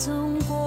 走过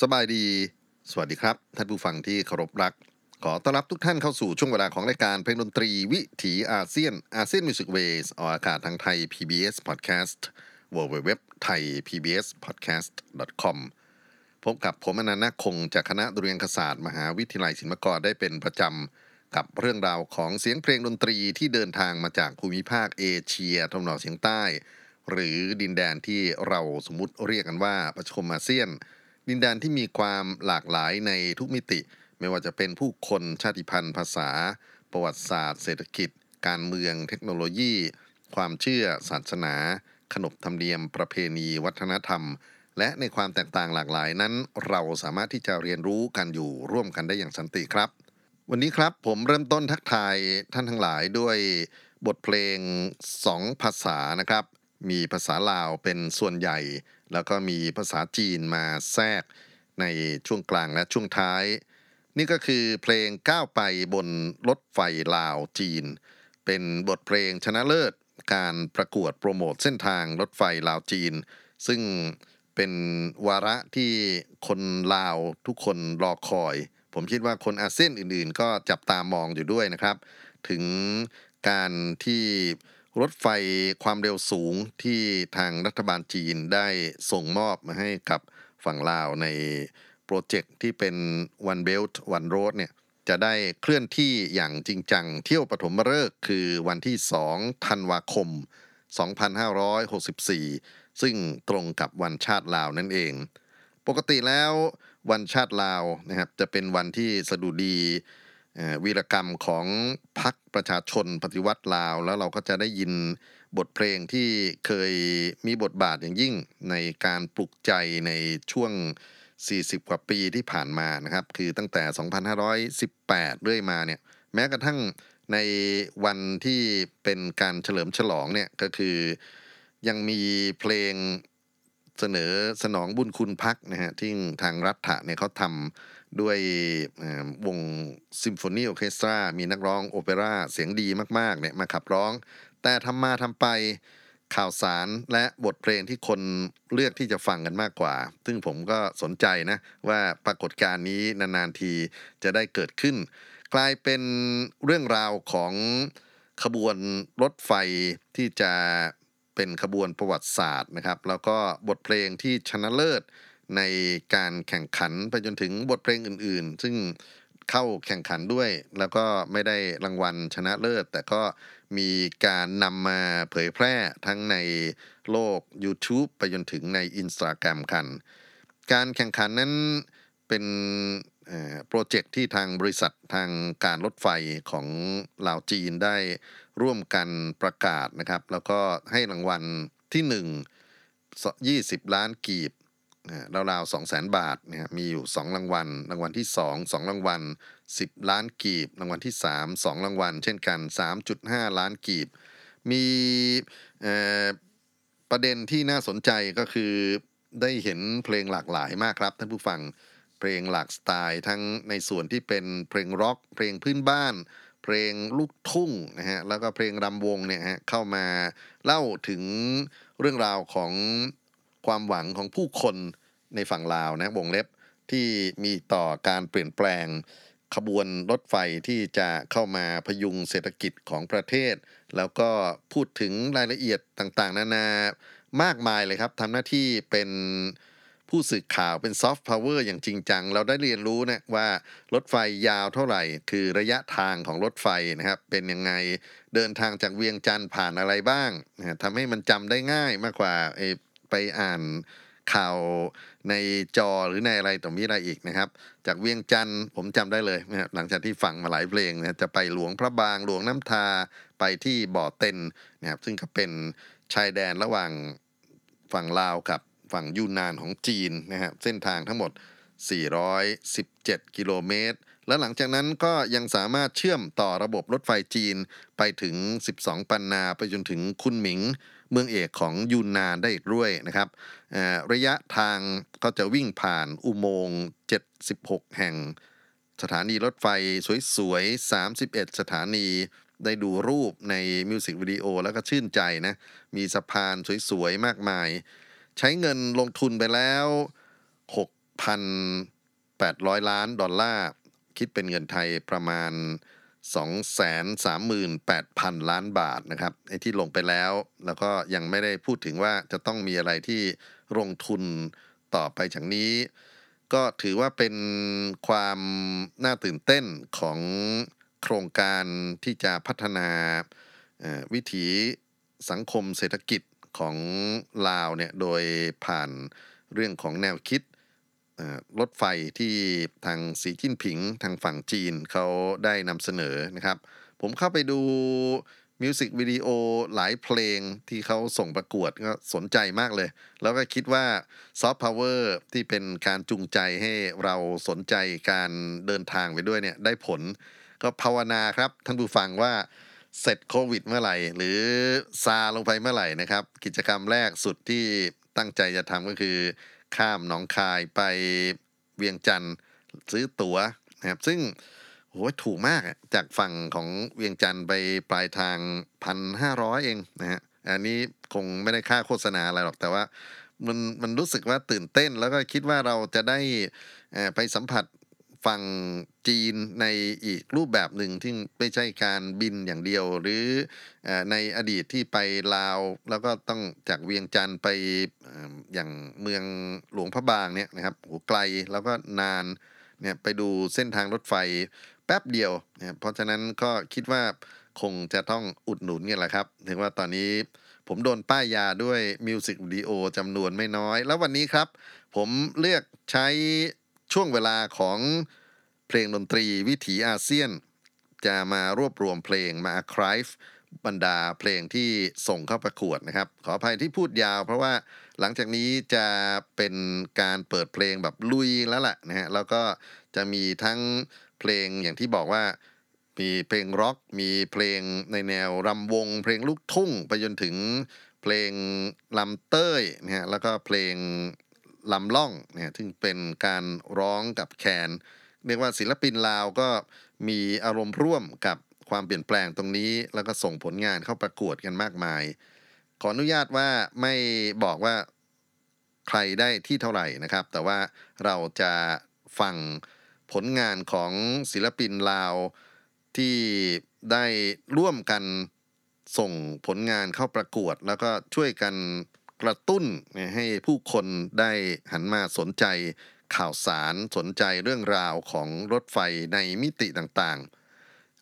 สบายดี สวัสดีครับ ท่านผู้ฟังที่เคารพรัก ขอต้อนรับทุกท่านเข้าสู่ช่วงเวลาของรายการเพลงดนตรีวิถีอาเซียนอาเซียนมิวสิกเวสออกอากาศทางไทย PBS Podcast w w w t h a i PBS Podcast com พบกับผมอนันต์คงจากคณะดุเรียนศาสตร์ มหาวิทยาลัยศิลปากรได้เป็นประจำ กับเรื่องราวของเสียงเพลงดนตรีที่เดินทางมาจากภูมิภาคเอเชียตะวันออกเฉียงใต้ หรือดินแดนที่เราสมมติเรียกกันว่าประชคมอาเซียน ดินแดนที่มีความหลากหลายในทุกมิติ ไม่ว่าจะเป็นผู้คนชาติพันธุ์ ภาษา ประวัติศาสตร์ เศรษฐกิจ การเมือง เทคโนโลยี ความเชื่อ ศาสนา ขนบธรรมเนียม ประเพณี วัฒนธรรม และในความแตกต่างหลากหลายนั้น เราสามารถที่จะเรียนรู้กันอยู่ร่วมกันได้อย่างสันติครับ วันนี้ครับผมเริ่มต้นทักทายท่านทั้งหลายด้วยบทเพลงสองภาษานะครับ มีภาษาลาวเป็นส่วนใหญ่ แล้วก็มีภาษาจีนมาแทรกในช่วงกลางและช่วงท้าย นี่ก็คือเพลงก้าวไปบนรถไฟลาวจีน เป็นบทเพลงชนะเลิศการประกวดโปรโมทเส้นทางรถไฟลาวจีน ซึ่งเป็นวาระที่คนลาวทุกคนรอคอย ผมคิดว่าคนอาเซียนอื่นๆ ก็จับตามองอยู่ด้วยนะครับ ถึงการที่ รถไฟความเร็วสูงที่ทางรัฐบาลจีนได้ส่งมอบมาให้กับฝั่งลาวในโปรเจกต์ที่เป็น One Belt One Road เนี่ยจะได้เคลื่อนที่อย่างจริงจังเที่ยวปฐมฤกษ์คือวันที่ 2 ธันวาคม 2564 ซึ่งตรงกับวันชาติลาวนั่นเอง ปกติแล้ววันชาติลาวนะครับจะเป็นวันที่สดุดี วีรกรรมของพรรคประชาชนปฏิวัติลาว แล้วเราก็จะได้ยินบทเพลงที่เคยมีบทบาทอย่างยิ่งในการปลุกใจในช่วง 40 กว่าปีที่ผ่านมานะครับ คือตั้งแต่ 2518 เรื่อยมาเนี่ยแม้กระทั่งในวันที่เป็นการเฉลิมฉลองเนี่ยก็คือยังมีเพลงเสนอสนองบุญคุณพักนะฮะที่ทางรัฐะเนี่ยเขาทำ ด้วยวงซิมโฟนีออเคสตรา มีนักร้องโอเปร่าเสียงดีมากๆเนี่ยมาขับร้อง แต่ทำมาทำไปข่าวสารและบทเพลงที่คนเลือกที่จะฟังกันมากกว่า ซึ่งผมก็สนใจนะ ว่าปรากฏการณ์นี้นาน ๆ ทีจะได้เกิดขึ้น กลายเป็นเรื่องราวของขบวนรถไฟที่จะเป็นขบวนประวัติศาสตร์นะครับ แล้วก็บทเพลงที่ชนะเลิศ ในการแข่งขันไปจนถึงบทเพลงอื่น ๆ ซึ่งเข้าแข่งขันด้วย แล้วก็ไม่ได้รางวัลชนะเลิศ แต่ก็มีการนำมาเผยแพร่ทั้งในโลก YouTube ไปจนถึงใน Instagram กัน การแข่งขันนั้นเป็นโปรเจกต์ที่ทางบริษัททางการรถไฟของลาวจีนได้ร่วมกันประกาศนะครับ แล้วก็ให้รางวัลที่ 1 20 ล้านกีบ ราวๆสองแสนบาทนะมีอยู่ 2 รางวัล รางวัลที่ 2 2 รางวัล 10 ล้านกีบ รางวัลที่ 3 2 รางวัล เช่นกัน 3.5 ล้านกีบ มีประเด็นที่น่าสนใจก็คือได้เห็นเพลงหลากหลายมากครับท่านผู้ฟังเพลงหลากสไตล์ทั้งในส่วนที่เป็นเพลงร็อก เพลงพื้นบ้าน เพลงลูกทุ่งนะฮะแล้วก็เพลงรำวงเนี่ยฮะเข้ามาเล่าถึงเรื่องราวของ ความหวังของผู้คนในฝั่งลาวนะวงเล็บที่มีต่อการเปลี่ยนแปลง ขบวนรถไฟที่จะเข้ามาพยุงเศรษฐกิจของประเทศ แล้วก็พูดถึงรายละเอียดต่างๆ นานามากมายเลยครับทำหน้าที่เป็นผู้สื่อข่าวเป็น soft power อย่างจริงจัง เราได้เรียนรู้นะว่ารถไฟยาวเท่าไหร่ คือระยะทางของรถไฟนะครับ เป็นยังไงเดินทางจากเวียงจันทน์ผ่านอะไรบ้างนะทำให้มันจำได้ง่ายมากกว่า ไปอ่านข่าวในจอหรือในอะไรต่อมีอะไรอีกนะครับ จากเวียงจันทน์ผมจำได้เลยนะหลังจากที่ฟังมาหลายเพลงนะจะไปหลวงพระบางหลวงน้ำทาไปที่บ่อเต็นนะครับ ซึ่งก็เป็นชายแดนระหว่างฝั่งลาวกับฝั่งยูนนานของจีนนะครับเส้นทางทั้งหมด 417 กิโลเมตร แล้วหลังจากนั้นก็ยังสามารถเชื่อมต่อระบบรถไฟจีนไปถึง 12 ปันนาไปจนถึงคุนหมิง เมืองเอกของยูนนานได้อีกด้วยนะครับระยะทางก็จะวิ่งผ่านอุโมงค์ 76 แห่ง สถานีรถไฟสวยๆ 31 สถานีได้ดูรูปในมิวสิกวิดีโอแล้วก็ชื่นใจนะ มีสะพานสวยๆ มากมาย ใช้เงินลงทุนไปแล้ว 6,800 ล้านดอลลาร์ คิดเป็นเงินไทยประมาณ 238,000 ล้านบาทนะครับไอ้ที่ลงไปแล้ว แล้วก็ยังไม่ได้พูดถึงว่าจะต้องมีอะไรที่ลงทุนต่อไปจากนี้ ก็ถือว่าเป็นความน่าตื่นเต้นของโครงการที่จะพัฒนาวิถีสังคมเศรษฐกิจของลาวเนี่ยโดยผ่านเรื่องของแนวคิด รถไฟที่ทางสีจิ้นผิงทางฝั่งจีนเขาได้นำเสนอนะครับ ผมเข้าไปดูมิวสิกวิดีโอหลายเพลงที่เขาส่งประกวดก็สนใจมากเลย แล้วก็คิดว่าซอฟต์พาวเวอร์ที่เป็นการจูงใจให้เราสนใจการเดินทางไปด้วยเนี่ยได้ผล ก็ภาวนาครับท่านผู้ฟังว่าเสร็จโควิดเมื่อไหร่ หรือซาลงไปเมื่อไหร่นะครับ กิจกรรมแรกสุดที่ตั้งใจจะทำก็คือ ข้ามหนองคายไปเวียงจันทร์ซื้อตั๋วนะครับ ซึ่งโหถูกมากจากฝั่งของเวียงจันทร์ไปปลายทางพันห้าร้อยเองนะฮะอันนี้คงไม่ได้ค่าโฆษณาอะไรหรอกแต่ว่ามันมันรู้สึกว่าตื่นเต้น แล้วก็คิดว่าเราจะได้ไปสัมผัสฝั่งจีนในอีกรูปแบบหนึ่งที่ไม่ใช่การบินอย่างเดียว หรือในอดีตที่ไปลาว แล้วก็ต้องจากเวียงจันทร์ไป อย่างเมืองหลวงพระบางเนี่ยนะครับโหไกลแล้วก็นานเนี่ยไปดูเส้นทางรถไฟแป๊บเดียวเนะครับเพราะฉะนั้นก็คิดว่าคงจะต้องอุดหนุนกันแหละครับ ถึงว่าตอนนี้ผมโดนป้ายยาด้วยมิวสิกวิดีโอจำนวนไม่น้อย แล้ววันนี้ครับ ผมเลือกใช้ช่วงเวลาของเพลงดนตรีวิถีอาเซียน จะมารวบรวมเพลงมาคลาย บรรดาเพลงที่ส่งเข้าประกวดนะครับ ขออภัยที่พูดยาว เพราะว่าหลังจากนี้จะเป็นการเปิดเพลงแบบลุยแล้วล่ะนะฮะแล้วก็จะมีทั้งเพลงอย่างที่บอกว่ามีเพลงร็อก มีเพลงในแนวรำวง เพลงลูกทุ่ง ไปจนถึงเพลงลำเต้ยนะฮะแล้วก็เพลงลำล่องเนี่ยซึ่งเป็นการร้องกับแคน เรียกว่าศิลปินลาวก็มีอารมณ์ร่วมกับ ความเปลี่ยนแปลงตรงนี้ แล้วก็ส่งผลงานเข้าประกวดกันมากมาย ขออนุญาตว่าไม่บอกว่าใครได้ที่เท่าไหร่นะครับ แต่ว่าเราจะฟังผลงานของศิลปินลาวที่ได้ร่วมกันส่งผลงานเข้าประกวด แล้วก็ช่วยกันกระตุ้นให้ผู้คนได้หันมาสนใจข่าวสารสนใจเรื่องราวของรถไฟในมิติต่างๆ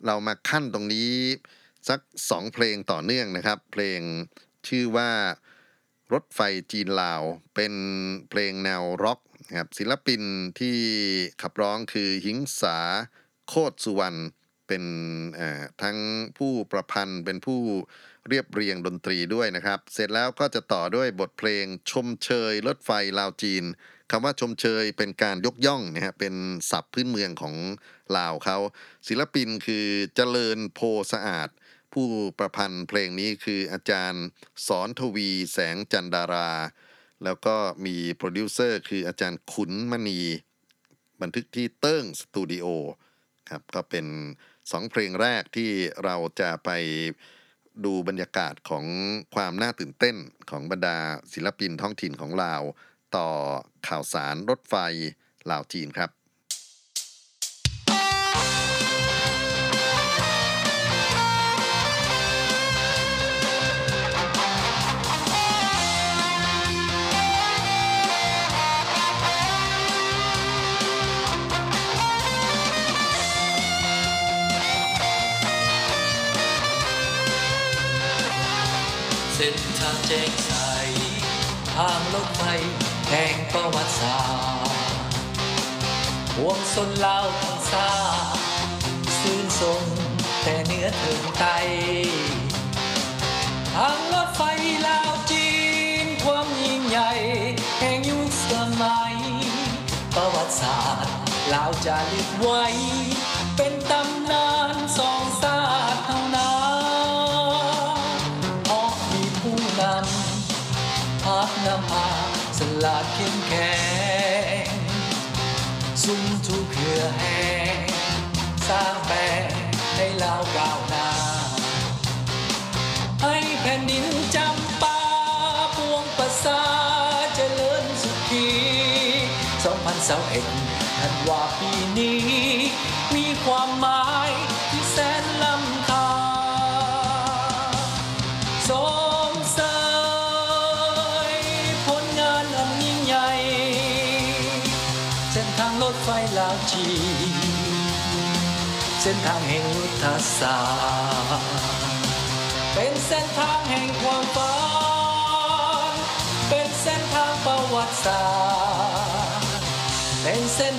เรามาคั่นตรงนี้สักสองเพลงต่อเนื่องนะครับ เพลงชื่อว่ารถไฟจีนลาว เป็นเพลงแนวร็อกนะครับศิลปินที่ขับร้องคือหิงสาโคตรสุวรรณเป็นทั้งผู้ประพันธ์เป็นผู้เรียบเรียงดนตรีด้วยนะครับ เสร็จแล้วก็จะต่อด้วยบทเพลงชมเชยรถไฟลาวจีน คำว่าชมเชยเป็นการยกย่องนะฮะเป็นศัพท์พื้นเมืองของลาวเขาศิลปินคือเจริญโพสะอาด ผู้ประพันธ์เพลงนี้คืออาจารย์สอนทวีแสงจันดารา แล้วก็มีโปรดิวเซอร์คืออาจารย์ขุนมณี บันทึกที่เติ้งสตูดิโอครับก็เป็นสองเพลงแรกที่เราจะไปดูบรรยากาศของความน่าตื่นเต้นของบรรดาศิลปินท้องถิ่นของลาว ต่อข่าวสารรถไฟลาวจีนครับเส้นทางแจ้งใสทางรถไฟ แห่งประวัติศาสตร์วงสนเล่าทั้งซาซื่นทรงแต่เนื้อถึงไตทางรถไฟลาวจีน ความยิ่งใหญ่ แห่งยุคสมัย ประวัติศาสตร์ลาวจะลึกไว้ 2021ธันวาปีนี้ มีความหมายที่แสนล้ำค่าสมเสยผลงานอันยิ่งใหญ่เส้นทางรถไฟลาวจีนเส้นทางแห่งยุทธศาสตร์เป็นเส้นทางแห่งความฝัน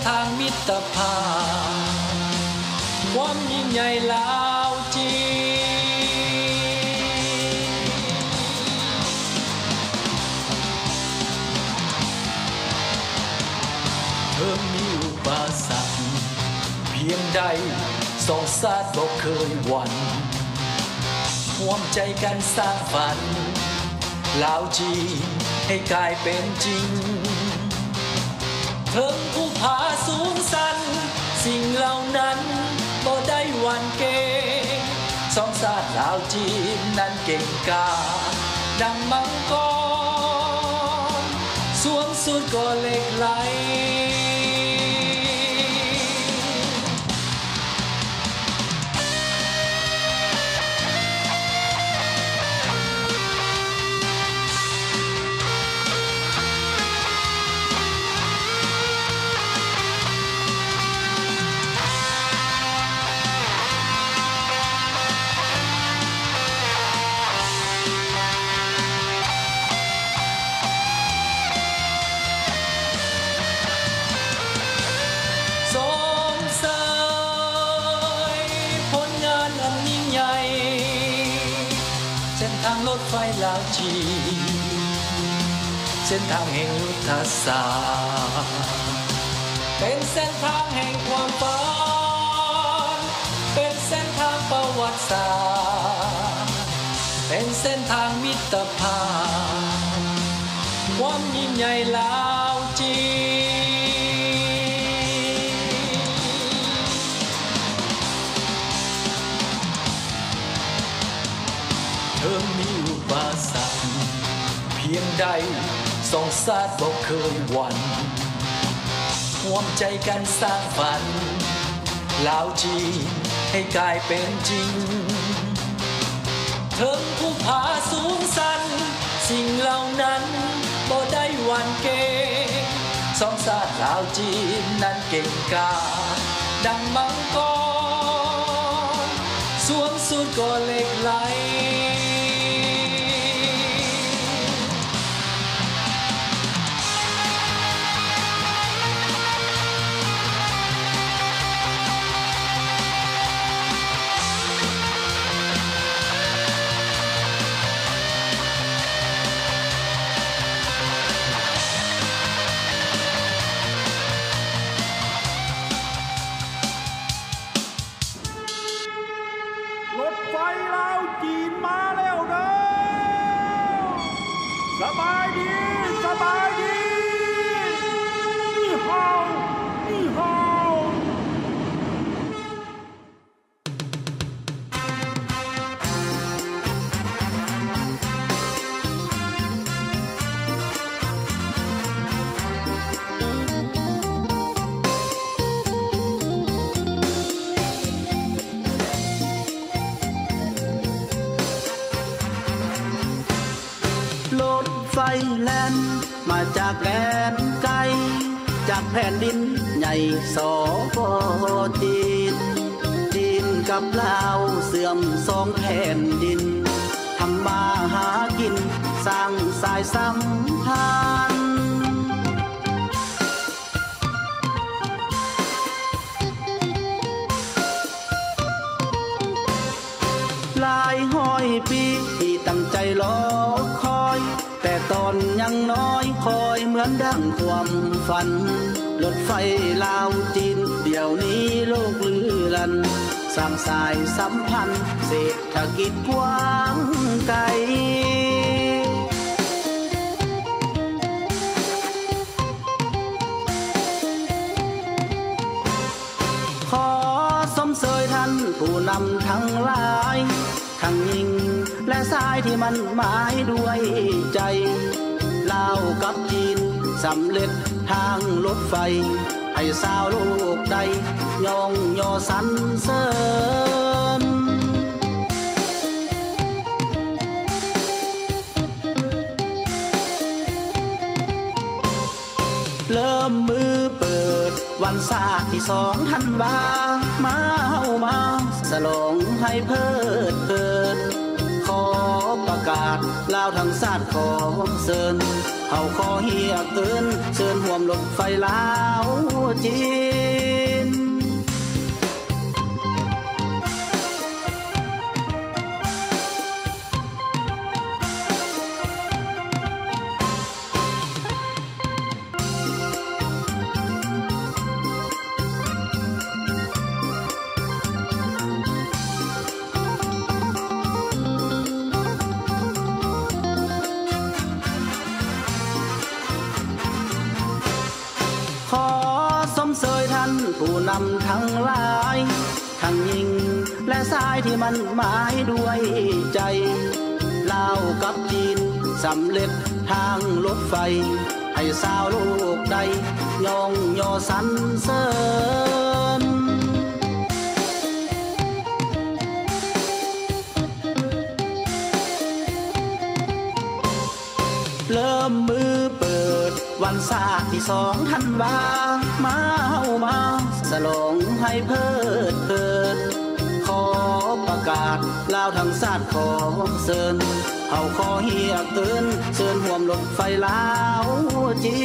ทางมิตรภาพความยิ่งใหญ่ลาวจีเธอมีอุปสรรคเพียงใดสองซาดบอกเคยหวันห่วมใจกันสร้างฝันลาวจีให้กลายเป็นจริงถึงผู้ ผาสูงสัน สิ่งเหล่านั้นบ่ได้วันเกสองชาติลาวจีนนั้นเก่งกา ดังมังกรสวงสุดก็เหล็กไหล ทางแห่งยุทธศาสตร์เป็นเส้นทางแห่งความฝันเป็นเส้นทางประวัติศาสตร์เป็นเส้นทางมิตรภาพความยิ่งใหญ่ลาวจีเธอมีอุปสรรคเพียงใด สองสาดบอกเคยหวันห่วมใจกันสร้างฝันลาวจีนให้กลายเป็นจริงถึงผู้ผาสูงสัน สิ่งเหล่านั้นบ่ได้วันเกสองชาตลาวจีนนั้นเก่งกาดังมังกรสวงสุดก็เหล็กไหล จากแผ่นดินใหญ่สอปจีนจีนกับลาวเสื่อมสองแผ่นดินทำมาหากินสร้างสายสัมพันธ์ นยังน้อยคอยเหมือนดังความฝันรถไฟลาวจีนเดี๋ยวนี้โลกลือลันสร้างสายสัมพันธ์เศรษฐกิจกว้างไกลขอสมเสยท่านผู้นำทั้งหลายทั้งยิง และสายที่มันหมายด้วยใจลาวกับจีนสำเร็จทางรถไฟ ให้สาวโลกใดยองยอสรรเสริญเริ่มมือเปิดวันศาสตร์ที่สองธันวา มาเฮามาสลองให้เพิดเพลิน กาศลาวทั้งศาสตร์ขอเสินเฮาขอเฮียเกินเชิญห่วมรถไฟลาวจี ผู้นำทั้งหลาย ทั้งหญิงและชายที่มันหมายด้วยใจลาวกับจีนสำเร็จทางรถไฟ ให้สาวโลกใดยองยอสันเสริญเริ่มมือเปิดวันศาสตร์ที่สองธันวามาเฮามา สลงให้เพิดเพลินขอประกาศลาวทางศาสตร์ขอเสิญเฮาขอเฮียเกินเชิญห่วมรถไฟลาวจี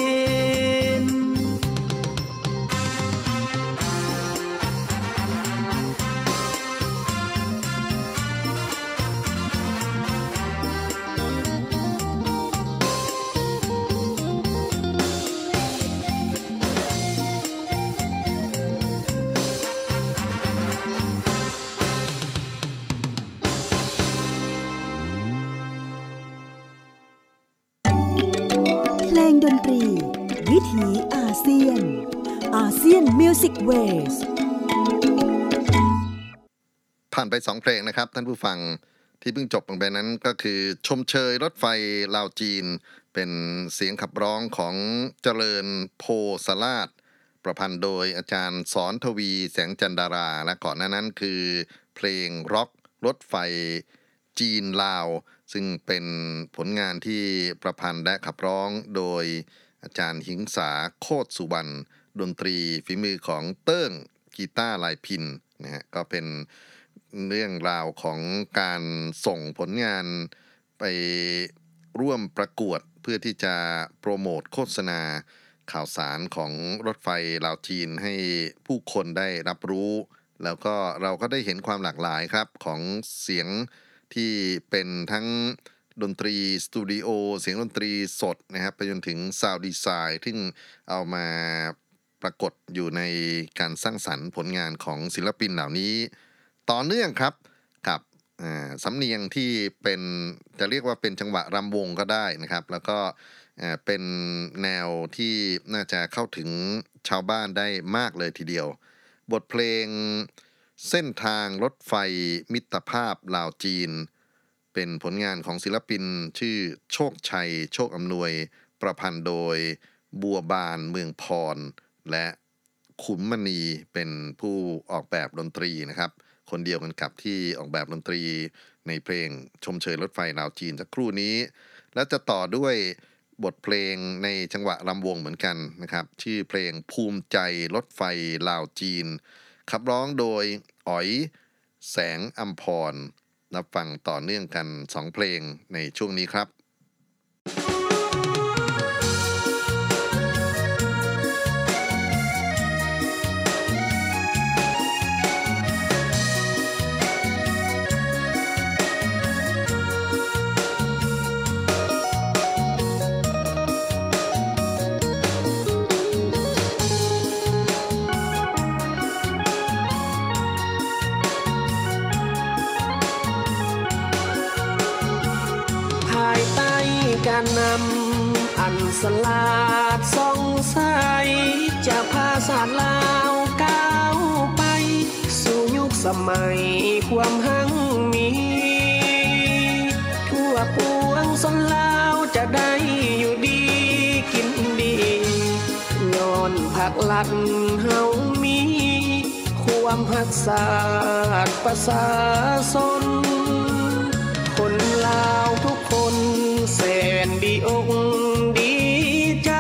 Music Wavesผ่านไปสองเพลงนะครับ ท่านผู้ฟังที่เพิ่งจบลงไปนั้นก็คือชมเชยรถไฟลาวจีน เป็นเสียงขับร้องของเจริญโพสลาด ประพันธ์โดยอาจารย์สอนทวีแสงจันดารา และก่อนหน้านั้นคือ เพลงร็อกรถไฟจีนลาว ซึ่งเป็นผลงานที่ประพันธ์และขับร้องโดยอาจารย์หิงสาโคตรสุวรรณ ดนตรีฝีมือของเติ้งกีตาร์ลายพินนะฮะก็เป็นเรื่องราวของการส่งผลงานไปร่วมประกวดเพื่อที่จะโปรโมทโฆษณาข่าวสารของรถไฟลาวจีนให้ผู้คนได้รับรู้ แล้วก็เราก็ได้เห็นความหลากหลายครับของเสียงที่เป็นทั้งดนตรีสตูดิโอเสียงดนตรีสดนะครับไปจนถึง sound design ที่เอามา ปรากฏอยู่ในการสร้างสรรค์ผลงานของศิลปินเหล่านี้ ต่อเนื่องครับกับสำเนียงที่เป็นจะเรียกว่าเป็นจังหวะรำวงก็ได้นะครับ แล้วก็เป็นแนวที่น่าจะเข้าถึงชาวบ้านได้มากเลยทีเดียว บทเพลงเส้นทางรถไฟมิตรภาพลาวจีน เป็นผลงานของศิลปินชื่อโชคชัย โชคอำนวย ประพันธ์โดยบัวบานเมืองพร และขุนมณีเป็นผู้ออกแบบดนตรีนะครับ คนเดียวกันกับที่ออกแบบดนตรีในเพลงชมเชยรถไฟลาวจีนสักครู่นี้ และจะต่อด้วยบทเพลงในจังหวะรำวงเหมือนกันนะครับ ชื่อเพลงภูมิใจรถไฟลาวจีน ขับร้องโดยอ๋อยแสงอัมพรรับฟังต่อเนื่องกันสองเพลงในช่วงนี้ครับ นำอันสลาดสองใสจะพาศาสตร์ลาวก้าวไป สู่ยุคสมัยความหังมี ทั่วปวงสนลาวจะได้อยู่ดีกินดีย้อนผักลัดเฮามี ความหักษาดประสาสนคนลาวทุกคนแส อกดีใจ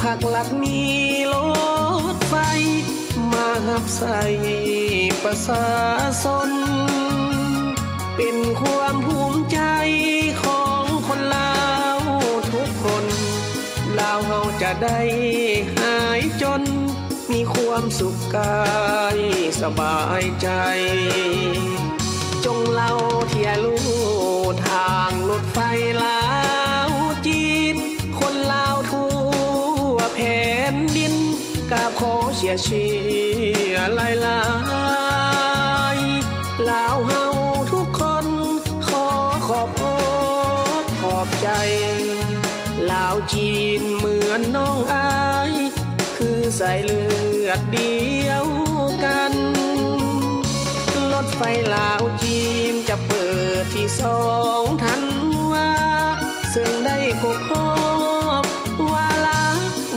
ผักหลักมีรถไฟ มาหับใส่ประสาสนเป็นความภูมิใจของคนลาวทุกคน ลาวเฮาจะได้หายจน มีความสุขกายสบายใจ จงเล่าเที่ยลูท อเสียเชียลายลายลาวเฮาทุกคนขอขอบอกขอบใจ ลาวจีนเหมือนน้องอาย คือสายเลือดเดียวกัน รถไฟลาวจีนจะเปิดที่สองทันว่าซึ่งได้ครบรอบวาระ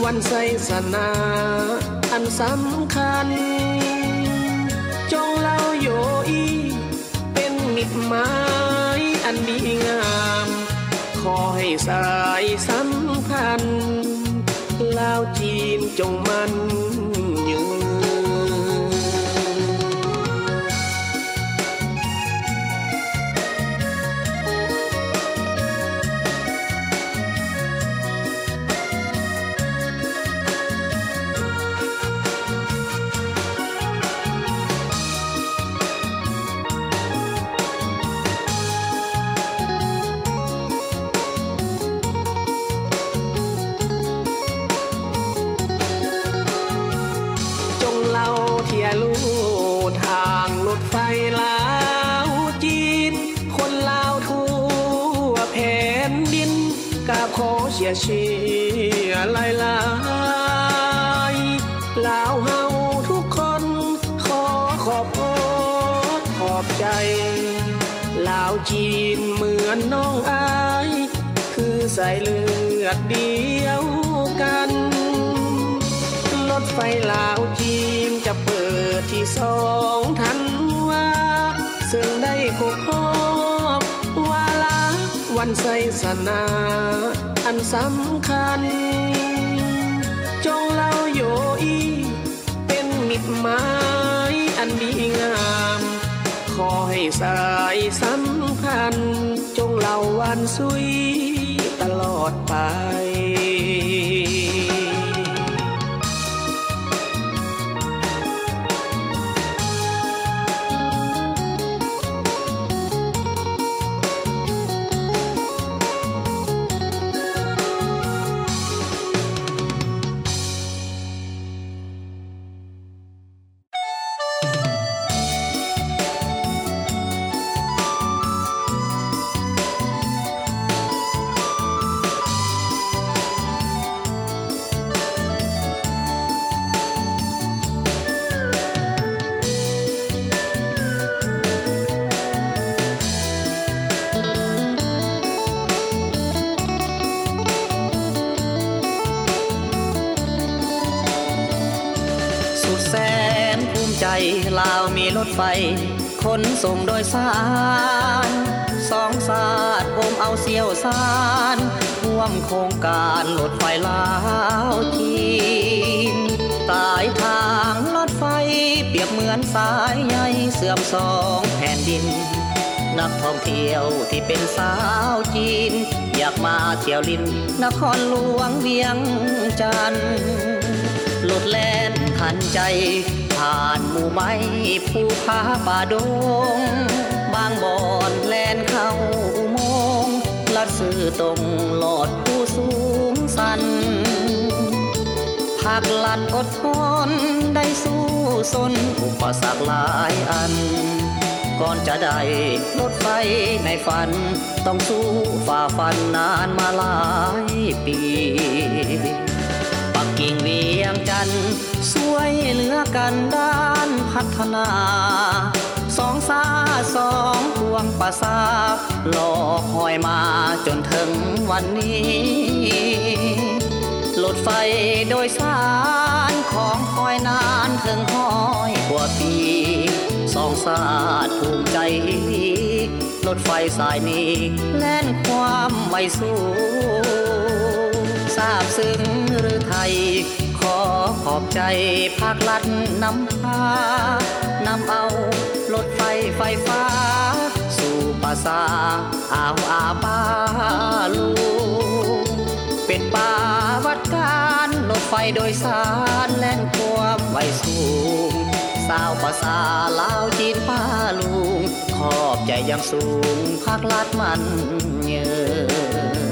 วันไสสนาันสำคัญ จงเล่าโยอีเป็นมิตรหมายอันดีงาม ขอให้สายสัมพันธ์ลาวจีนจงมั่น อเชียร์เชียร์ลายลายลาวเฮาทุกคนขอขอบอกขอบใจ ลาวจีนเหมือนน้องอาย คือสายเลือดเดียวกัน รถไฟลาวจีนจะเปิดที่สองทันว่าซึ่งได้ครบรอบวาระวันไสสนา อันสำคัญ จงเล่าโยอีเป็นมิตรหมายอันดีงาม ขอให้สายสัมพันธ์ จงเล่าวันสุยตลอดไป ไฟขนส่งโดยสารสองศาสตร์ผมเอาเสียวสารร่วมโครงการรถไฟลาวจีนปลายทางรถไฟเปรียบเหมือนสายใยเสื่อมสองแผ่นดิน นักท่องเที่ยวที่เป็นสาวจีน อยากมาเที่ยวลินนครหลวงเวียงจันทร์หลุดแล่นทันใจ ผ่านหมู่ไม้ภูผาป่าดง บางบอนแลนเข้าอุโมงค์ลัดสื่อตรงหลอดผู้สูงสันผักหลัดอดทนได้สู้สนอุปสรรคหลายอัน ก่อนจะได้รถไฟในฝัน ต้องสู้ฝ่าฟันนานมาหลายปี กิ่งเวียงจันทร์สวยเหลือกันด้านพัฒนา สองสาสองพวงประสาหลอกหอยมาจนถึงวันนี้รถไฟโดยสารของคอยนานถึงห้อยกว่าปี สองสาดภูมิใจลีรถไฟสายนี้แล่นความไวสู้าบซึ้งหรือไทย ขอขอบใจภาครัฐนำพานำเอารถไฟไฟฟ้า สู่ปราสาอาวอาบาลูเป็นป่าวัดการรถไฟโดยสารแล่นความไวสูง สาวภาษาลาวจีนป้าลุง ขอบใจอยังสูงภาคลัดมันเยอ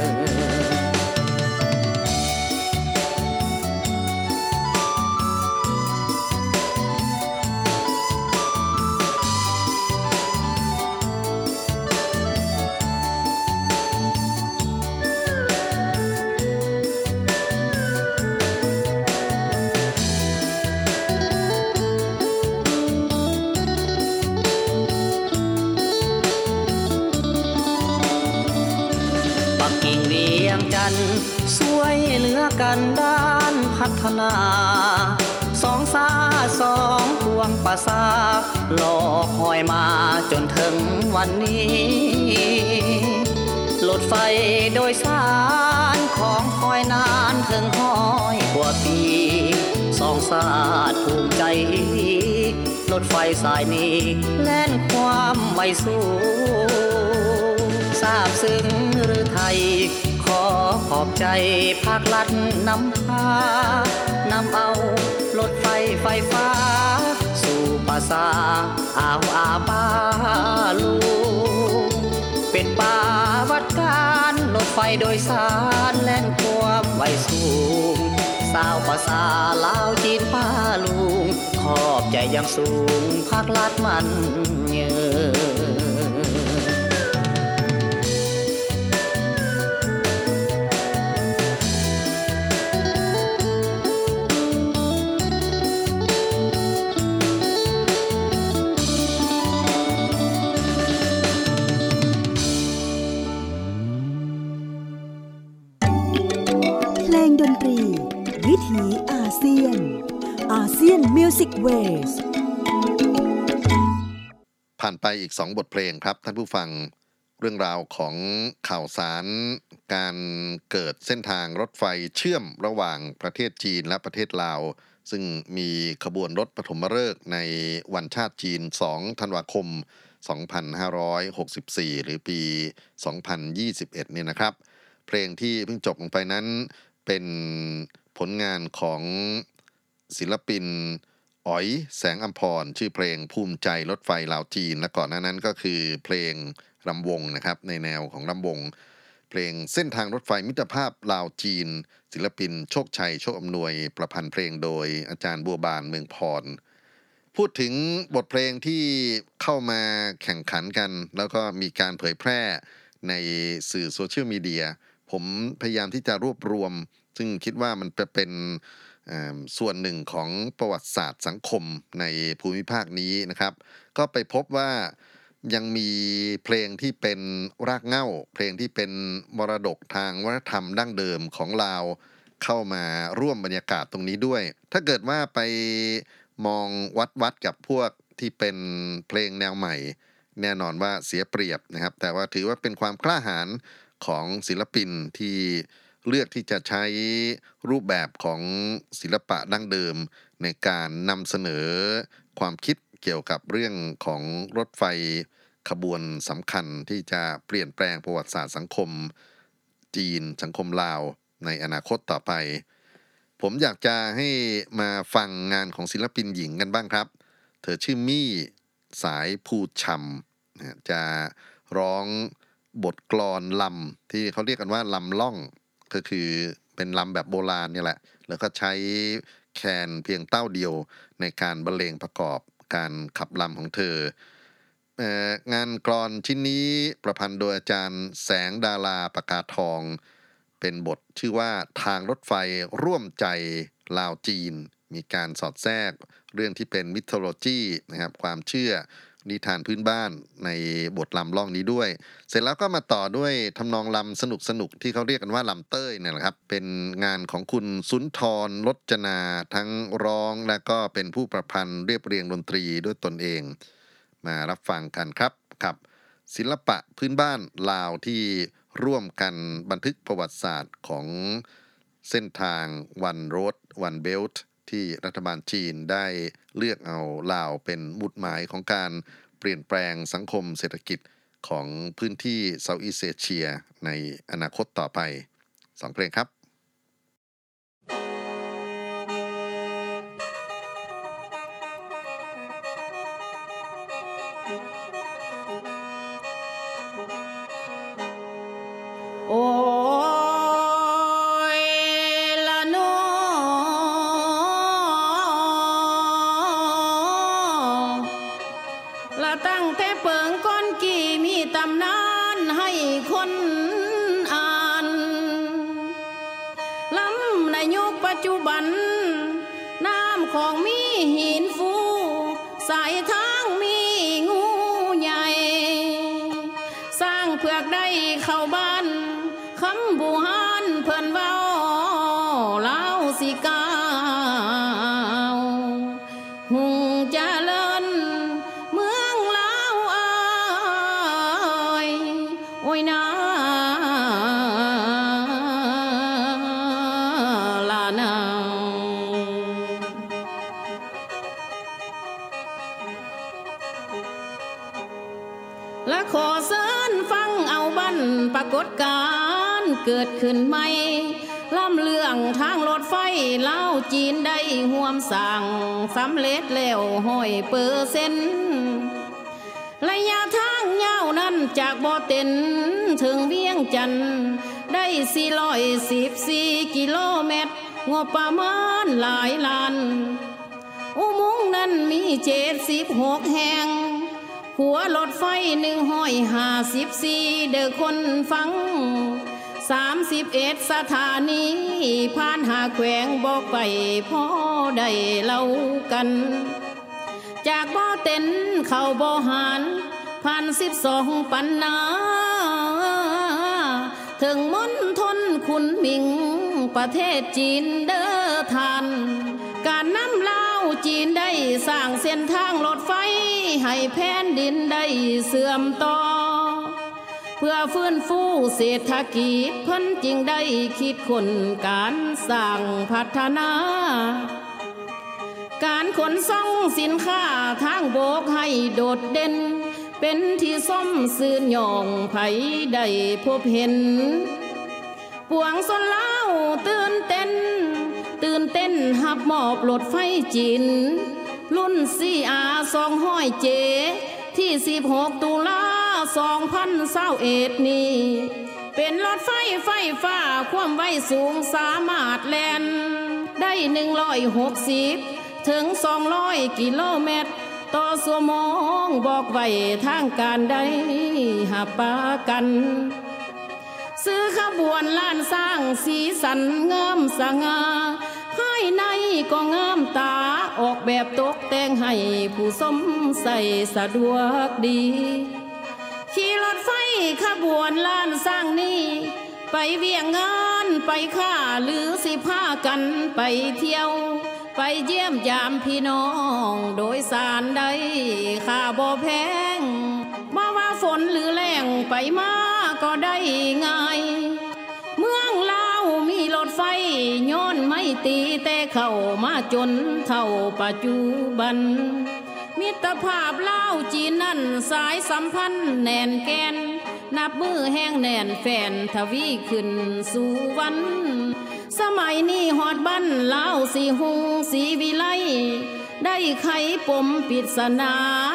ฒนาสองสาสองพวงประสาหลอกคอยมาจนถึงวันนี้รถไฟโดยสารของคอยนานถึงห้อยกว่าปีสองสาดภูมิใจลีรถไฟสายนี้แล่นความไม่สู้ทราบซึ้งหรือไทย ขอบใจภาครัฐนำพานำเอารถไฟไฟฟ้า สู่ภาษาอาวอาปาลูเป็นป่าวัดการรถไฟโดยสารแล่นความไวสูงสาวภาษาลาวจีนป้าลุง ขอบใจยังสูงภาคลัดมันเยอ ASEAN Music Wavesผ่านไปอีก 2 บทเพลงครับ ท่านผู้ฟังเรื่องราวของข่าวสาร การเกิดเส้นทางรถไฟเชื่อมระหว่างประเทศจีนและประเทศลาว ซึ่งมีขบวนรถปฐมฤกษ์ในวันชาติจีน 2 ธันวาคม 2564 หรือปี 2021 เนี่ยนะครับ เพลงที่เพิ่งจบลงไปนั้นเป็นผลงานของ ศิลปินอ๋อยแสงอัมพร ชื่อเพลงภูมิใจรถไฟลาวจีน และก่อนหน้านั้นก็คือเพลงรำวงนะครับในแนวของรำวง เพลงเส้นทางรถไฟมิตรภาพลาวจีน ศิลปินโชคชัยโชคอำนวยประพันธ์เพลงโดยอาจารย์บัวบานเมืองพร พูดถึงบทเพลงที่เข้ามาแข่งขันกัน แล้วก็มีการเผยแพร่ในสื่อโซเชียลมีเดียผมพยายามที่จะรวบรวม ซึ่งคิดว่ามันจะเป็น ส่วนหนึ่งของประวัติศาสตร์สังคมในภูมิภาคนี้นะครับ ก็ไปพบว่ายังมีเพลงที่เป็นรากเหง้า เพลงที่เป็นมรดกทางวัฒนธรรมดั้งเดิมของลาวเข้ามาร่วมบรรยากาศตรงนี้ด้วย ถ้าเกิดว่าไปมองวัดวัดกับพวกที่เป็นเพลงแนวใหม่ แน่นอนว่าเสียเปรียบนะครับ แต่ว่าถือว่าเป็นความกล้าหาญของศิลปินที่ เลือกที่จะใช้รูปแบบของศิลปะดั้งเดิม ในการนำเสนอความคิดเกี่ยวกับเรื่องของรถไฟขบวนสำคัญที่จะเปลี่ยนแปลงประวัติศาสตร์สังคม จีนสังคมลาวในอนาคตต่อไป ผมอยากจะให้มาฟังงานของศิลปินหญิงกันบ้างครับ เธอชื่อมี่สายภูชำจะร้องบทกลอนลำที่เขาเรียกกันว่าลำล่อง ก็คือเป็นลำแบบโบราณนี่แหละ แล้วก็ใช้แคนเพียงเต้าเดียวในการบรรเลงประกอบการขับลำของเธอองานกลอนชิ้นนี้ประพันธ์โดยอาจารย์แสงดาราประกาศทอง เป็นบทชื่อว่าทางรถไฟร่วมใจลาวจีน มีการสอดแทรกเรื่องที่เป็นมิทโลจีนะครับความเชื่อ นิทานพื้นบ้านในบทลำล่องนี้ด้วย เสร็จแล้วก็มาต่อด้วยทำนองลำสนุกสนุกที่เขาเรียกกันว่าลำเต้ยเนี่ยแหละครับ เป็นงานของคุณสุนทรลจนาทั้งร้องและก็เป็นผู้ประพันธ์เรียบเรียงดนตรีด้วยตนเอง มารับฟังกันครับกับ ศิลปะพื้นบ้านลาวที่ร่วมกันบันทึกประวัติศาสตร์ของเส้นทาง One Road One Belt ที่รัฐบาลจีนได้เลือกเอาลาวเป็นมุดหมายของการ เปลี่ยนแปลงสังคมเศรษฐกิจของพื้นที่ Southeast Asia ในอนาคตต่อไปสองเพลงครับ ประมาณหลายล้าน อุโมงค์นั้นมีเจ็ดสิบหกแห่ง หัวรถไฟหนึ่งห้อยห้าสิบสี่เด้อคนฟังสามสิบเอ็ดสถานีผ่านหาแขวงบอกไปพ่อได้เล่ากัน จากบ่อเต็นเข้าบ่อหารผ่านสิบสองปันนา ถึงมณฑลขุนมิง ประเทศจีนเด้อทาน การนำเล่าจีนได้สร้างเส้นทางรถไฟ ให้แผ่นดินได้เสื่อมต่อ เพื่อฟื้นฟูเศรษฐกิจเพิ่นจึงได้คิดคนการสร้างพัฒนา การขนส่งสินค้าทางโบกให้โดดเด่น เป็นที่ส้มซื่นยองไผได้พบเห็น ปวงสนเล่าตื่นเต้น ตื่นเต้นหับหมอบรถไฟจีนรุ่นซีอาสองห้อยเจ ที่16ตุลา2021เอ็ดนี้เป็นรถไฟไฟฟ้าความไวสูงสามารถแล่นได้160ถึง200กิโลเมตร ต่อชั่วโมงบอกไว้ทางการได้หับปากัน ซื้อขบวนล้านสร้างสีสันเงามสง่าภายในก็งามตาออกแบบตกแต่งให้ผู้สมใส่สะดวกดี ขี่รถไฟขบวนล้านสร้างนี้ไปเวียงงานไปค่าหรือสิพากันไปเที่ยว ไปเยี่ยมยามพี่น้อง โดยสารได้ค่าบ่แพง นหรือแรงไปมาก็ได้ง่าย เมืองลาวมีรถไฟย้อนไม่ตีแต่เข้ามาจนเท่าปัจจุบัน มิตรภาพลาวจีนนั่นสายสัมพันธ์แน่นแกน นับมือแห้งแน่นแฟนทวีขึ้นสู่วัน สมัยนี้หอดบ้านลาวสีหงสีวิไลได้ไขปมปริศนา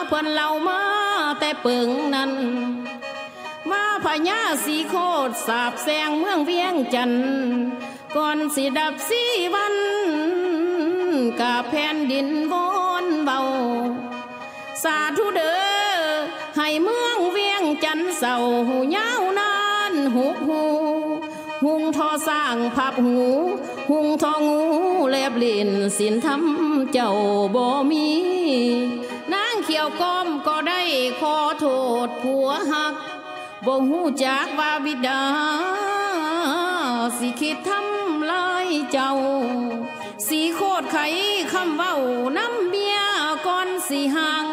เพิ่นเล่ามา แต่เปิงนั้น ว่าพญาสีโคตรสาบแสงเมืองเวียงจันทน์ก่อนสิดับสีวันกาแผ่นดินวอนเบา สาธุเด้อให้เมืองเวียงจันทน์เศร้าหูยาวนานหุกหูหุงทอสร้างพับหู หุงทองูแลบลินสินทำเจ้าบ่มี นางเขียวก้อมก็ได้ขอโทษผัวหักบ่หูจักว่าบิดา สิคิดทำลายเจ้า สีโคตรไขคำเว้าน้ำเบียก่อนสีห่าง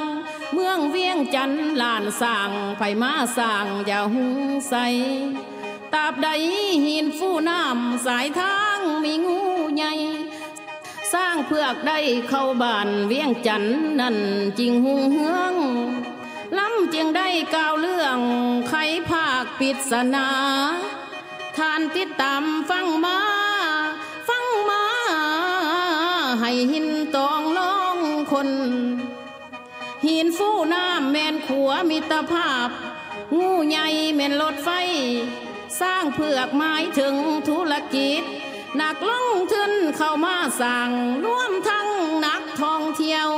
เมืองเวียงจันทน์ลานสร้างไปมาสร้างอย่าหุงใสตาบใดหินฟูน้ำสายทางมีงูใหญ่ สร้างเพื่อกได้เข้าบ้านเวียงจันทน์นั่นจริงหุงเฮืองล้ำจึงได้กล่าวเรื่องไขภาคปิศนาท่านติดตามฟังมา ฟังมา ให้หินตองลองคน หินฟูน้ำแมนขัวมิตรภาพ งูใหญ่แมนรถไฟ สร้างเผือกหมายถึงธุรกิจ หนักล่องทึนเข้ามาสั่งร่วมทั้งนักท่องเที่ยว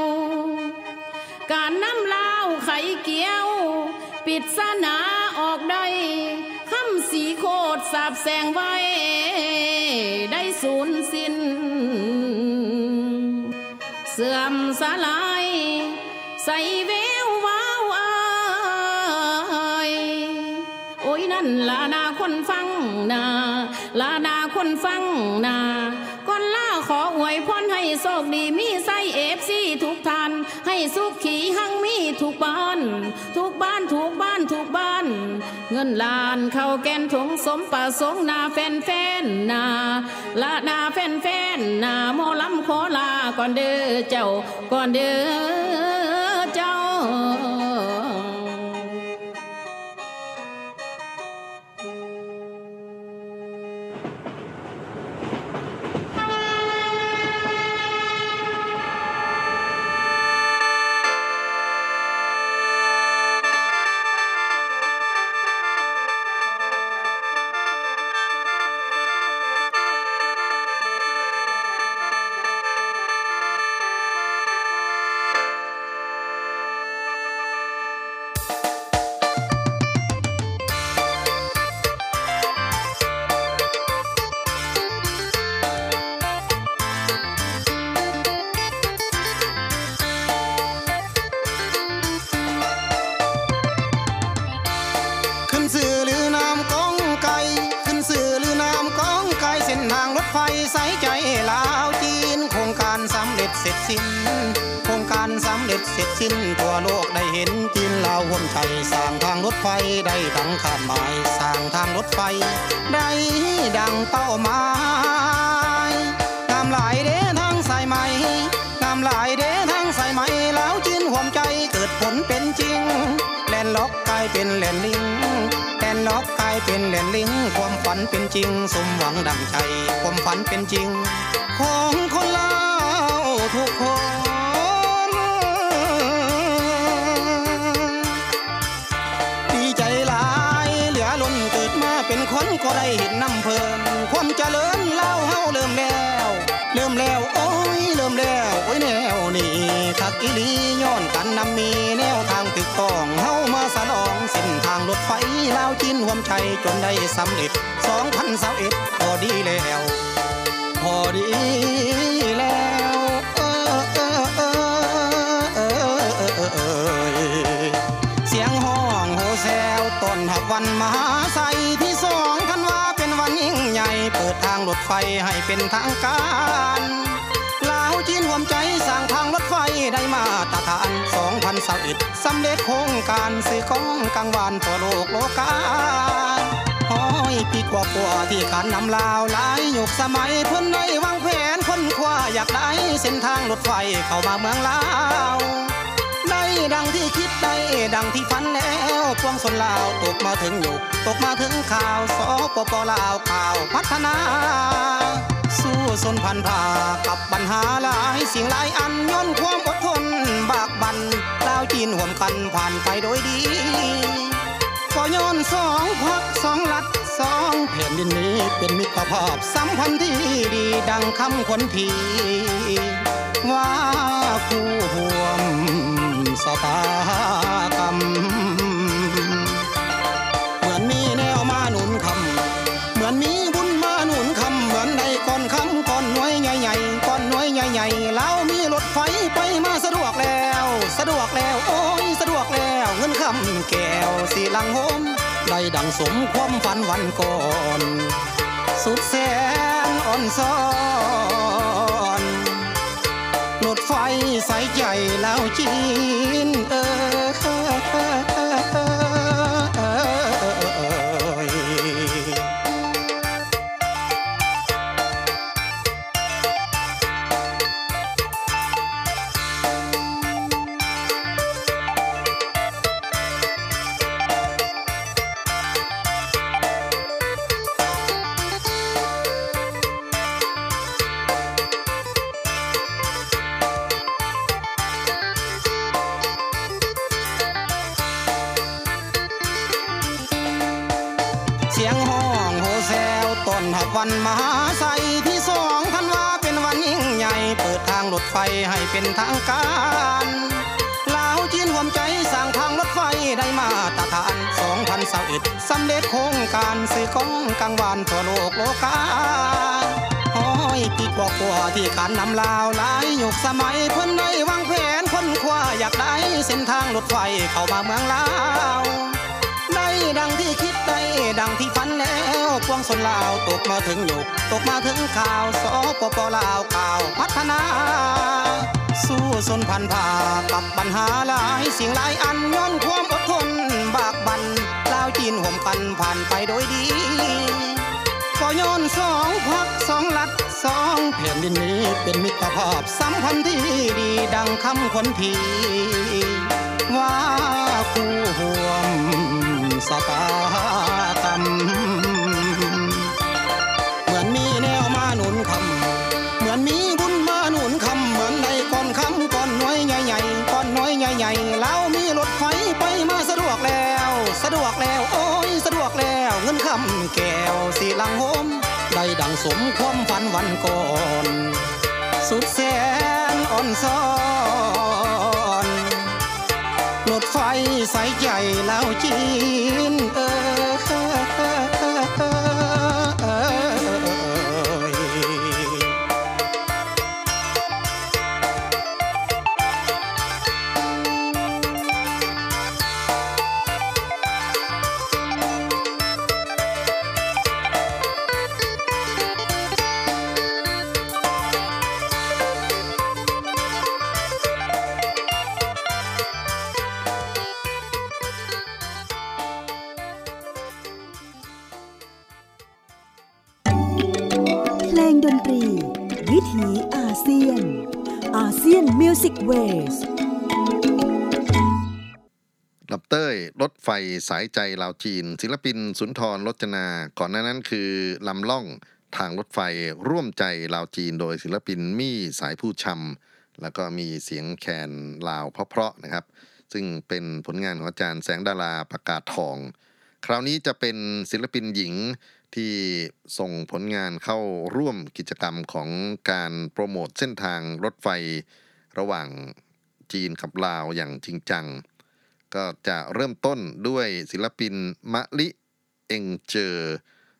การน้ำลาวไข่เกี้ยว ปิดสนาออกได้คำสีโคตรสาบแสงไว้ ได้สูญสิ้น ให้สุขขีหังมีทุกบ้าน ทุกบ้านทุกบ้านทุกบ้าน เงินล้านเข้าแกนถงสมประสงค์นาแฟนแฟนนาละนาแฟนแฟนนาโมลำขอลาก่อนเด้อเจ้าก่อนเด้อ เสร็จสิ้นทั่วโลกได้เห็นจีนลาวห่วมใจสร้างทางรถไฟได้ดังคาดหมายสร้างทางรถไฟ ได้ดังเป้าหมายงามหลายเด้ทางสายไหมงามหลายเด้ทางสายไหมลาวจีนห่วมใจเกิดผลเป็นจริง landlock กลายเป็น land link landlock กลายเป็น land link ความฝันเป็นจริง สมหวังดังใจ ความฝันเป็นจริง ของคนลาวทุกคน จะเจริญเล่าเฮาเริ่มแล้ว เริ่มแล้วโอ้ยเริ่มแล้วโอ้ยแนวนี่คักอีลีย้อนกันนำมีแนวทางถึกต้องเฮามาสลองเส้นทางรถไฟเล่าจีนหวมใจจนได้สำเร็จสองพันสาเอ็ดพอดีแล้ว พอดี ถไฟให้เป็นทางการลาวจีนรวมใจสร้างทางรถไฟได้มาตรฐาน2021สำเร็จโครงการสื่อของกลางวานต่อโลกโลกาห้อยปีกว่าปัวที่การนำลาวหลายยุคสมัยเพิ่นได้วางแผนคนคว้าอยากได้เส้นทางรถไฟเข้ามาเมืองลาว ดังที่คิดได้ดังที่ฝันแล้วพวงสนลาวตกมาถึงอยู่ตกมาถึงข่าวสปปลาวข่าวพัฒนา สู้สนพันผ่ากับปัญหาหลายสิ่งหลายอันย้อนความอดทนบากบันลาวจีนห่วมกันผ่านไปโดยดีก็ย้อนสองพักสองลัดสองแผ่นดินนี้เป็นมิตรภาพสัมพันธ์ที่ดีดังคำคนทีว่าคู่ห่วม สตากรรม เหมือนมีแนวมาหนุนคำ เหมือนมีบุญมาหนุนคำ เหมือนได้ก้อนคำก้อนหน่วยใหญ่ๆก้อนหน่วยใหญ่ๆแล้วมีรถไฟไปมาสะดวกแล้ว สะดวกแล้วโอ้ยสะดวกแล้วเงินคำแก้วสีลังโฮมได้ดังสมความฝันวันก่อน สุดแสนอ่อนซ้อน ไฟใส่ใจแล้วจีนเออ ทางการลาวจีนรวมใจสร้างทางรถไฟได้มาตรฐาน2021สำเร็จโครงการสื่อของกลางวานทั่วโลกโลกาห้อยปีกว่าๆที่การนำลาวหลายยุคสมัยเพิ่นได้วางแผนค้นคว้าอยากได้เส้นทางรถไฟเข้ามาเมืองลาวได้ดังที่คิดได้สนลาวตกมาถึงหยกตกมาถึงข่าวสปปลาว นพันผ่ากับปัญหาหลายสิ่งหลายอันย้อนความอดทนบากบันลาวจีนห่มกันผ่านไปโดยดี ก็ย้อนสองพักสองลัดสองแผ่นดินนี้เป็นมิตรภาพสัมพันธ์ที่ดีดังคำคนทีว่าคู่ห่วมสตา ความฝันก่อนสุดแสนอ่อนซ้อนรถไฟใส่ใหญ่แล้วจีนเออ Music Wavesลำเต้ย รถไฟสายใจลาวจีน ศิลปิน สุนทรรจนา ก่อนหน้านั้นคือ ลำล่องทางรถไฟร่วมใจลาวจีน โดยศิลปินมี่สายผู้ชำแล้วก็มีเสียงแคนลาวเพราะๆนะครับ ซึ่งเป็นผลงานของอาจารย์แสงดาราประกาศทอง คราวนี้จะเป็นศิลปินหญิงที่ส่งผลงานเข้าร่วมกิจกรรมของการโปรโมทเส้นทางรถไฟ ระหว่างจีนกับลาวอย่างจริงจัง ก็จะเริ่มต้นด้วยศิลปินมะลิเองเจอ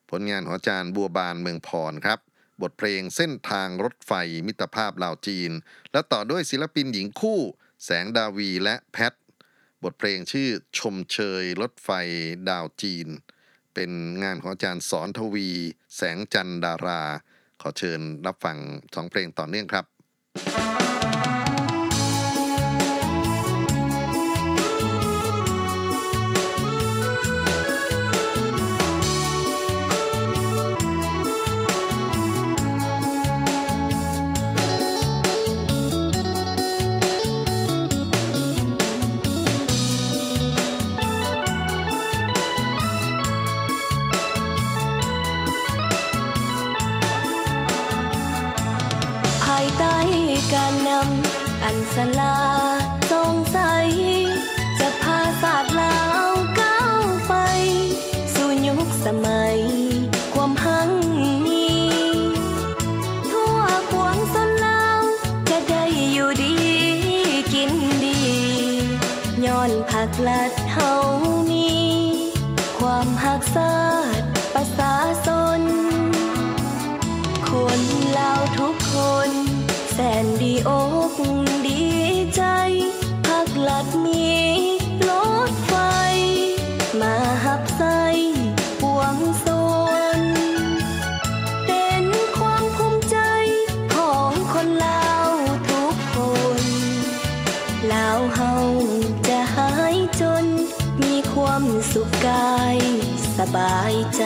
ผลงานของอาจารย์บัวบานเมืองพรครับ บทเพลงเส้นทางรถไฟมิตรภาพลาวจีน และต่อด้วยศิลปินหญิงคู่ แสงดาวีและแพทบทเพลงชื่อชมเชยรถไฟดาวจีน เป็นงานของอาจารย์สอนทวี แสงจันดารา ขอเชิญรับฟังสองเพลงต่อเนื่องครับำอั บายใจ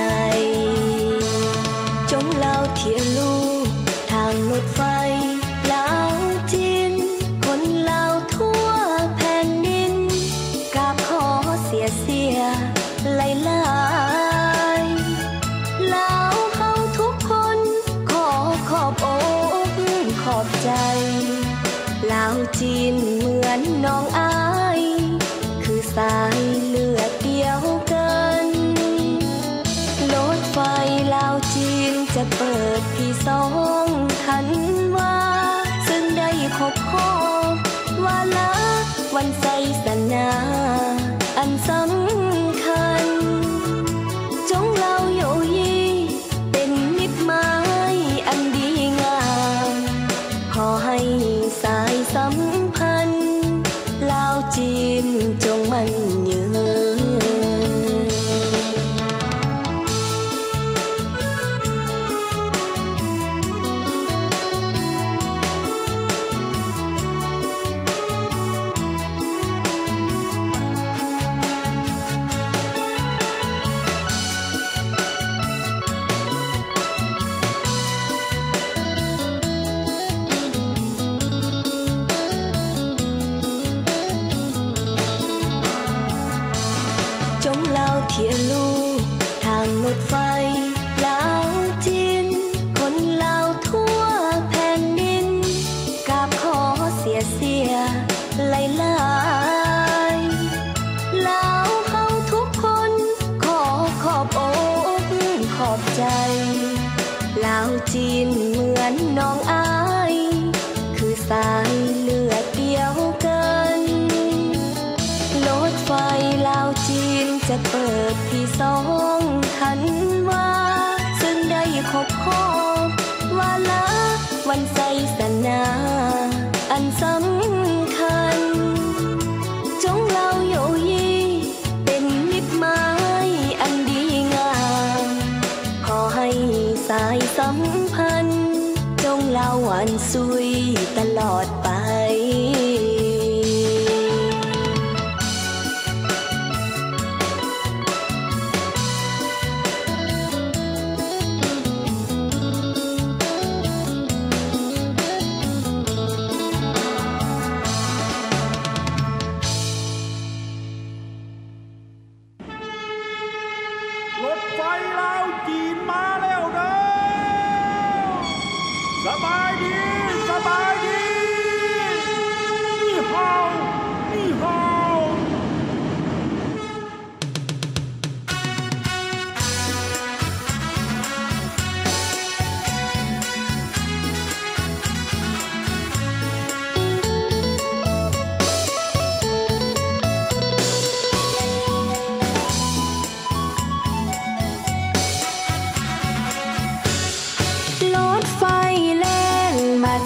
จงเล่าเทียนลูก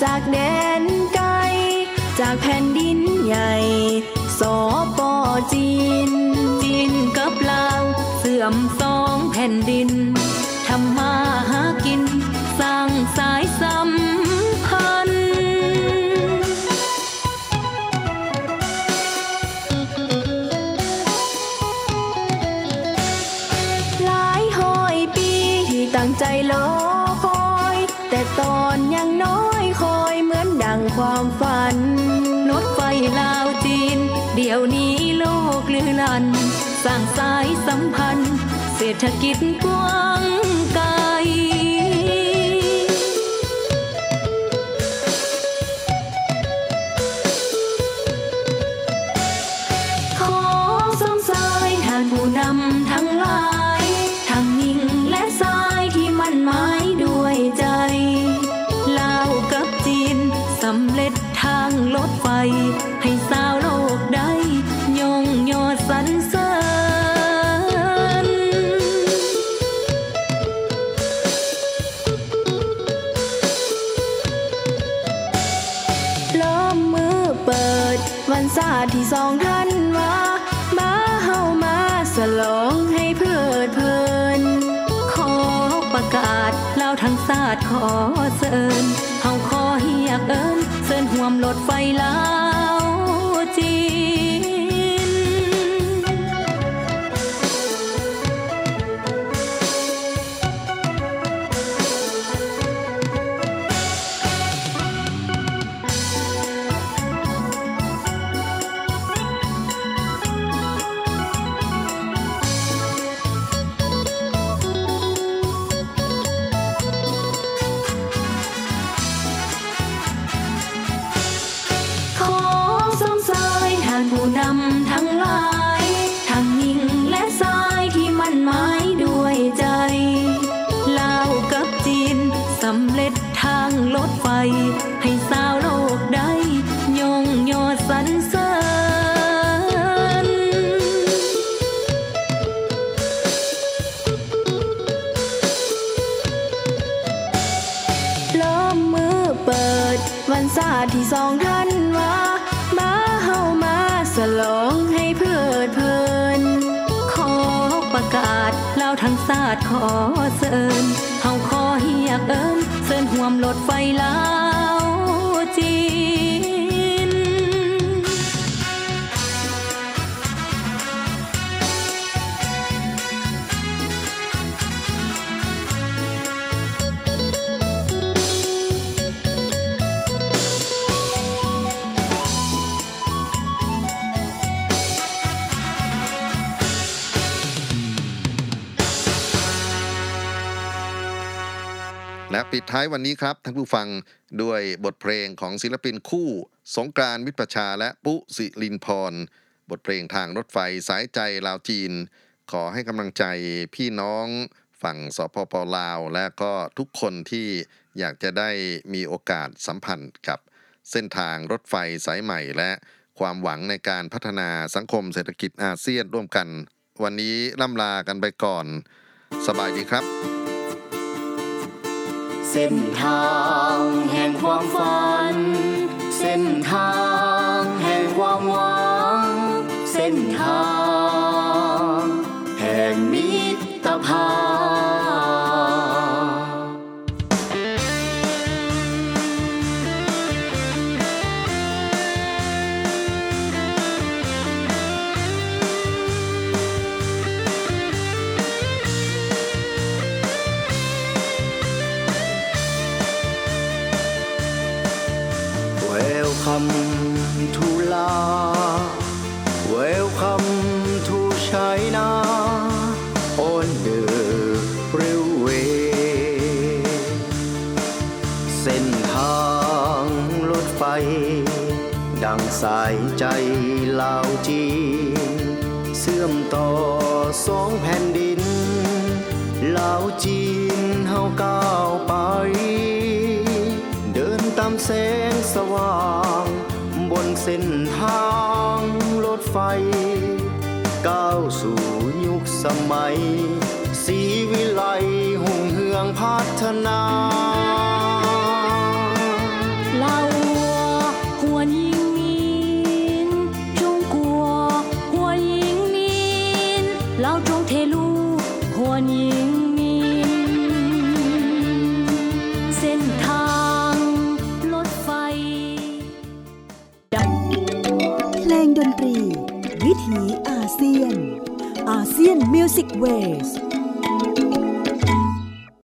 จากแดนไกล จากแผ่นดินใหญ่ สอปอจีน จีนกับลาว เสื่อมสองแผ่นดิน สร้างสายสัมพันธ์ เศรษฐกิจกว้าง ดไฟลา giọt phai lá ท้ายวันนี้ครับท่านผู้ฟังด้วยบทเพลงของศิลปินคู่ สงกรานมิตรประชาและปุสิลินพร บทเพลงทางรถไฟสายใจลาวจีน ขอให้กำลังใจพี่น้องฝั่งสปปลาว และก็ทุกคนที่อยากจะได้มีโอกาสสัมพันธ์กับเส้นทางรถไฟสายใหม่ และความหวังในการพัฒนาสังคมเศรษฐกิจอาเซียนร่วมกัน วันนี้ล่ำลากันไปก่อน สบายดีครับ เส้นทางแห่งความฝัน สายใจลาวจีน เสื่อมต่อสองแผ่นดินลาวจีนเฮาก้าวไป เดินตามแสงสว่าง บนเส้นทางรถไฟ ก้าวสู่ยุคสมัย สีวิไลหุ่งเฮืองพัฒนา Way.